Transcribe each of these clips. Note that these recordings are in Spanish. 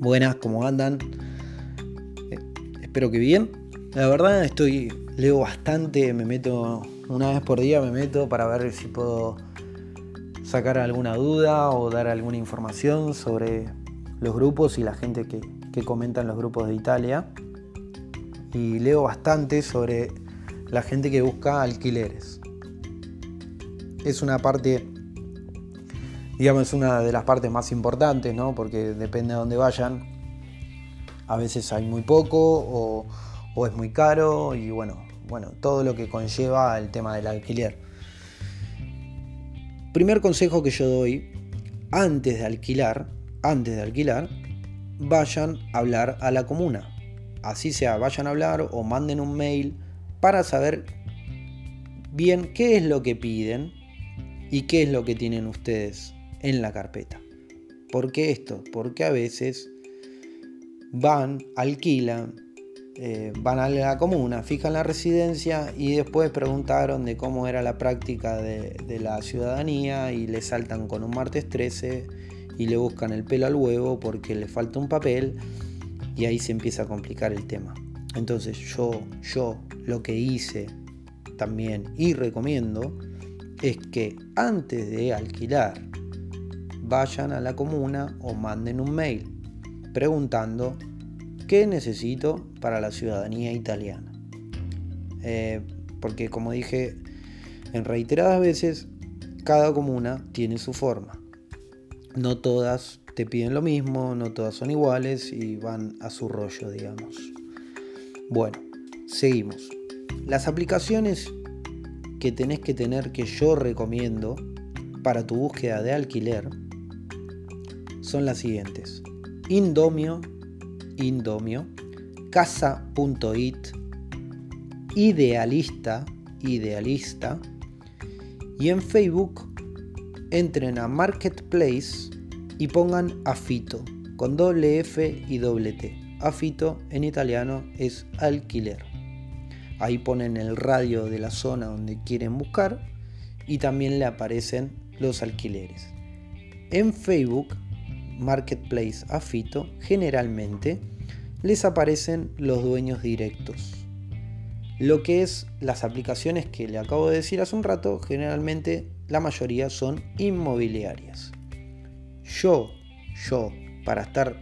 Buenas, ¿cómo andan? Eh, espero que bien. La verdad estoy, leo bastante, me meto una vez por día, me meto para ver si puedo sacar alguna duda o dar alguna información sobre los grupos y la gente que, que comenta en los grupos de Italia. Y leo bastante sobre la gente que busca alquileres. Es una parte digamos, es una de las partes más importantes, ¿no? Porque depende de dónde vayan. A veces hay muy poco o, es muy caro y bueno, bueno, todo lo que conlleva el tema del alquiler. Primer consejo que yo doy, antes de alquilar, antes de alquilar, vayan a hablar a la comuna. Así sea, vayan a hablar o manden un mail para saber bien qué es lo que piden y qué es lo que tienen ustedes en la carpeta. ¿Por qué esto? Porque a veces van, alquilan, eh, van a la comuna, fijan la residencia y después preguntaron de cómo era la práctica de, de la ciudadanía y le saltan con un martes 13 y le buscan el pelo al huevo porque le falta un papel y ahí se empieza a complicar el tema. Entonces yo, yo lo que hice también y recomiendo es que antes de alquilar vayan a la comuna o manden un mail preguntando qué necesito para la ciudadanía italiana. Eh, porque como dije en reiteradas veces, cada comuna tiene su forma. No todas te piden lo mismo, no todas son iguales y van a su rollo, digamos. Bueno, seguimos. Las aplicaciones que tenés que tener que yo recomiendo para tu búsqueda de alquiler son las siguientes. Indomio, Indomio, Casa.it, Idealista, Idealista. Y en Facebook entren a Marketplace y pongan Afito, con doble F y doble T. Afito en italiano es alquiler. Ahí ponen el radio de la zona donde quieren buscar y también le aparecen los alquileres. En Facebook Marketplace Afito, generalmente les aparecen los dueños directos. Lo que es las aplicaciones que le acabo de decir hace un rato, generalmente la mayoría son inmobiliarias. Yo, yo, para estar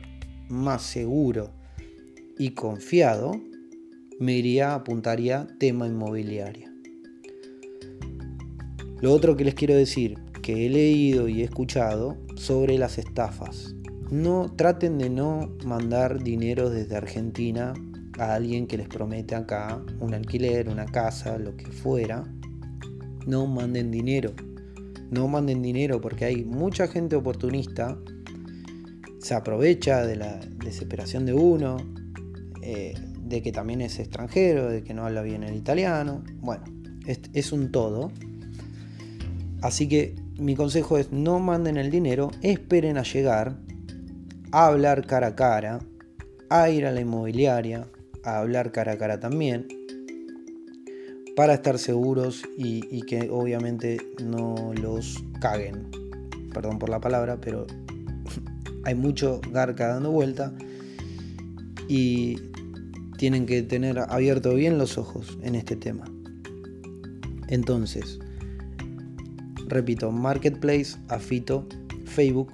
más seguro y confiado, me iría, apuntaría tema inmobiliaria. Lo otro que les quiero decir, que he leído y he escuchado sobre las estafas. No traten de no mandar dinero desde Argentina a alguien que les promete acá un alquiler, una casa, lo que fuera. No manden dinero. No manden dinero porque hay mucha gente oportunista. Se aprovecha de la desesperación de uno, eh, de que también es extranjero, de que no habla bien el italiano. Bueno, es, es un todo. Así que mi consejo es no manden el dinero, esperen a llegar, a hablar cara a cara, a ir a la inmobiliaria, a hablar cara a cara también, para estar seguros y, que obviamente no los caguen. Perdón por la palabra, pero hay mucho garca dando vuelta y tienen que tener abierto bien los ojos en este tema. Entonces, Repito, Marketplace, Afito, Facebook,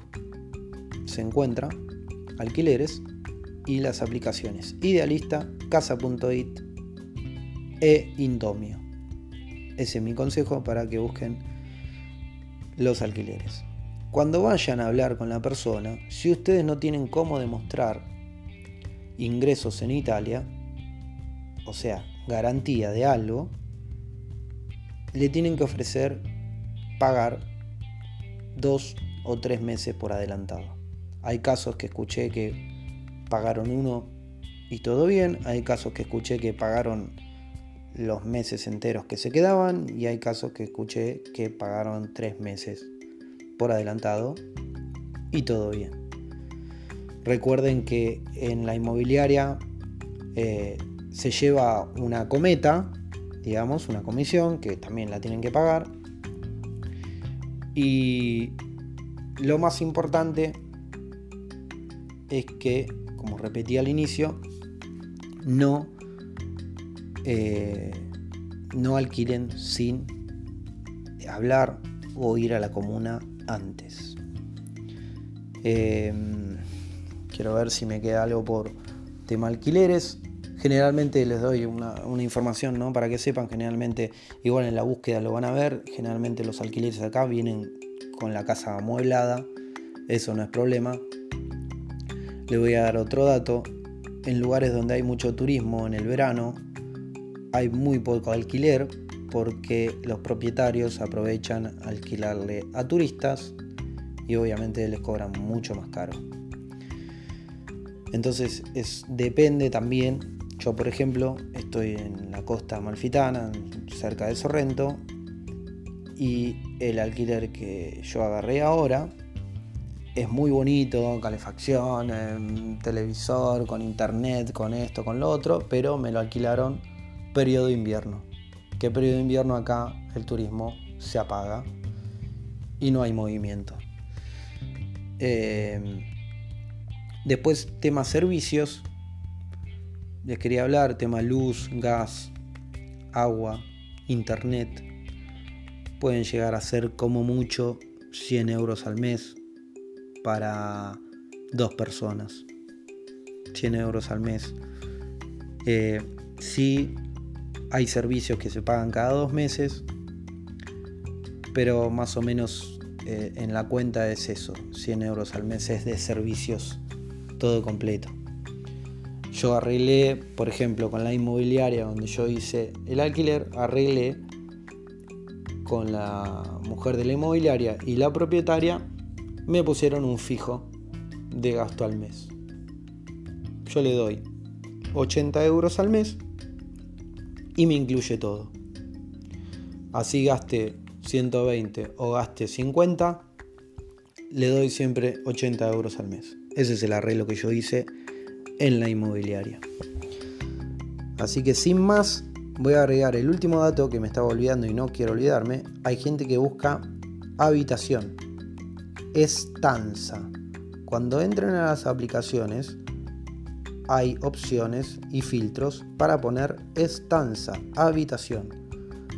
se encuentra, alquileres y las aplicaciones Idealista, Casa.it e Indomio. Ese es mi consejo para que busquen los alquileres. Cuando vayan a hablar con la persona, si ustedes no tienen cómo demostrar ingresos en Italia, o sea, garantía de algo, le tienen que ofrecer pagar dos o tres meses por adelantado. Hay casos que escuché que pagaron uno y todo bien, hay casos que escuché que pagaron los meses enteros que se quedaban y hay casos que escuché que pagaron tres meses por adelantado y todo bien. Recuerden que en la inmobiliaria eh, se lleva una cometa, digamos, una comisión que también la tienen que pagar y lo más importante es que, como repetí al inicio, no, eh, no alquilen sin hablar o ir a la comuna antes. Em, quiero ver si me queda algo por tema alquileres. Generalmente les doy una, información ¿no? para que sepan, generalmente igual en la búsqueda lo van a ver, generalmente los alquileres acá vienen con la casa amueblada, eso no es problema. Le voy a dar otro dato, en lugares donde hay mucho turismo en el verano hay muy poco alquiler porque los propietarios aprovechan alquilarle a turistas y obviamente les cobran mucho más caro. Entonces es, depende también, yo por ejemplo estoy en la costa malfitana, cerca de Sorrento, y el alquiler que yo agarré ahora es muy bonito, calefacción, em, televisor, con internet, con esto, con lo otro, pero me lo alquilaron periodo de invierno. Que periodo de invierno acá el turismo se apaga y no hay movimiento. Em, después, temas servicios. Les quería hablar, tema luz, gas, agua, internet. Pueden llegar a ser como mucho 100 euros al mes para dos personas. 100 euros al mes. Eh, sí, hay servicios que se pagan cada dos meses, pero más o menos eh, en la cuenta es eso, 100 euros al mes es de servicios todo completo. Yo arreglé, por ejemplo, con la inmobiliaria donde yo hice el alquiler, arreglé con la mujer de la inmobiliaria y la propietaria me pusieron un fijo de gasto al mes. Yo le doy 80 euros al mes y me incluye todo. Así gaste 120 o gaste 50, le doy siempre 80 euros al mes. Ese es el arreglo que yo hice en la inmobiliaria. Así que sin más, voy a agregar el último dato que me estaba olvidando y no quiero olvidarme. Hay gente que busca habitación estanza. Cuando entren a las aplicaciones hay opciones y filtros para poner estanza, habitación.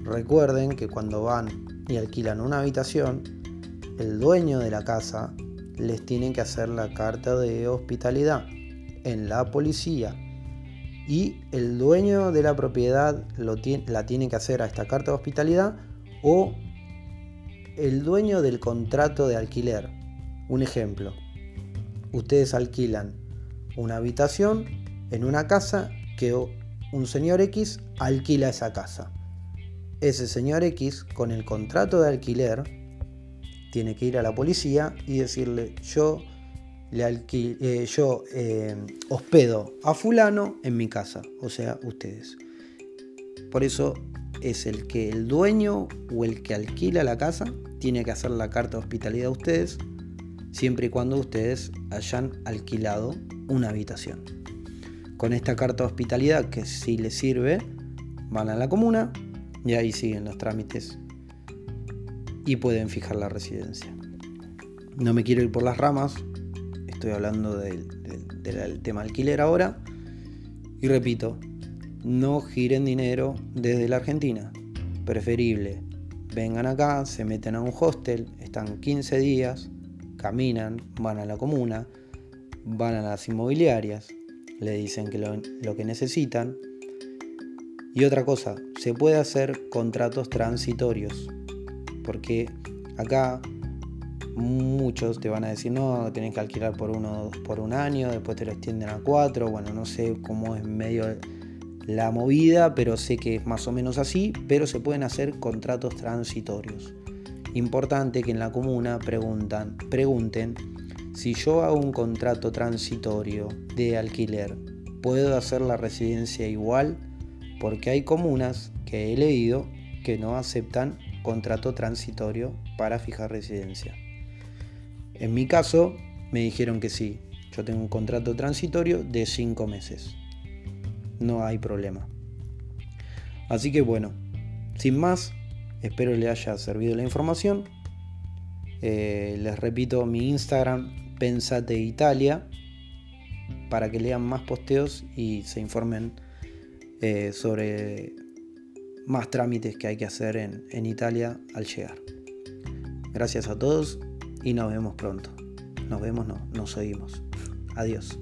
Recuerden que cuando van y alquilan una habitación, el dueño de la casa les tiene que hacer la carta de hospitalidad en la policía y el dueño de la propiedad lo la tiene que hacer a esta carta de hospitalidad o el dueño del contrato de alquiler. Un ejemplo, ustedes alquilan una habitación en una casa que un señor X alquila esa casa. Ese señor X con el contrato de alquiler tiene que ir a la policía y decirle yo le eh, yo eh, hospedo a fulano en mi casa, o sea, ustedes. Por eso es el que el dueño o el que alquila la casa tiene que hacer la carta de hospitalidad a ustedes, siempre y cuando ustedes hayan alquilado una habitación. Con esta carta de hospitalidad, que si les sirve, van a la comuna y ahí siguen los trámites y pueden fijar la residencia. No me quiero ir por las ramas, estoy hablando del, tema alquiler ahora. Y repito, no giren dinero desde la Argentina. Preferible, vengan acá, se meten a un hostel, están 15 días, caminan, van a la comuna, van a las inmobiliarias, le dicen que lo, que necesitan. Y otra cosa, se puede hacer contratos transitorios, porque acá muchos te van a decir, no, tenés que alquilar por, uno, por un año, después te lo extienden a cuatro, bueno, no sé cómo es medio la movida, pero sé que es más o menos así, pero se pueden hacer contratos transitorios. Importante que en la comuna preguntan, pregunten si yo hago un contrato transitorio de alquiler, ¿puedo hacer la residencia igual? Porque hay comunas que he leído que no aceptan contrato transitorio para fijar residencia. En mi caso, me dijeron que sí. Yo tengo un contrato transitorio de 5 meses. No hay problema. Así que bueno, sin más, espero le haya servido la información. Eh, les repito mi Instagram, Pensate Italia, para que lean más posteos y se informen eh, sobre más trámites que hay que hacer en, en Italia al llegar. Gracias a todos y nos vemos pronto. Nos vemos, no, nos oímos. Adiós.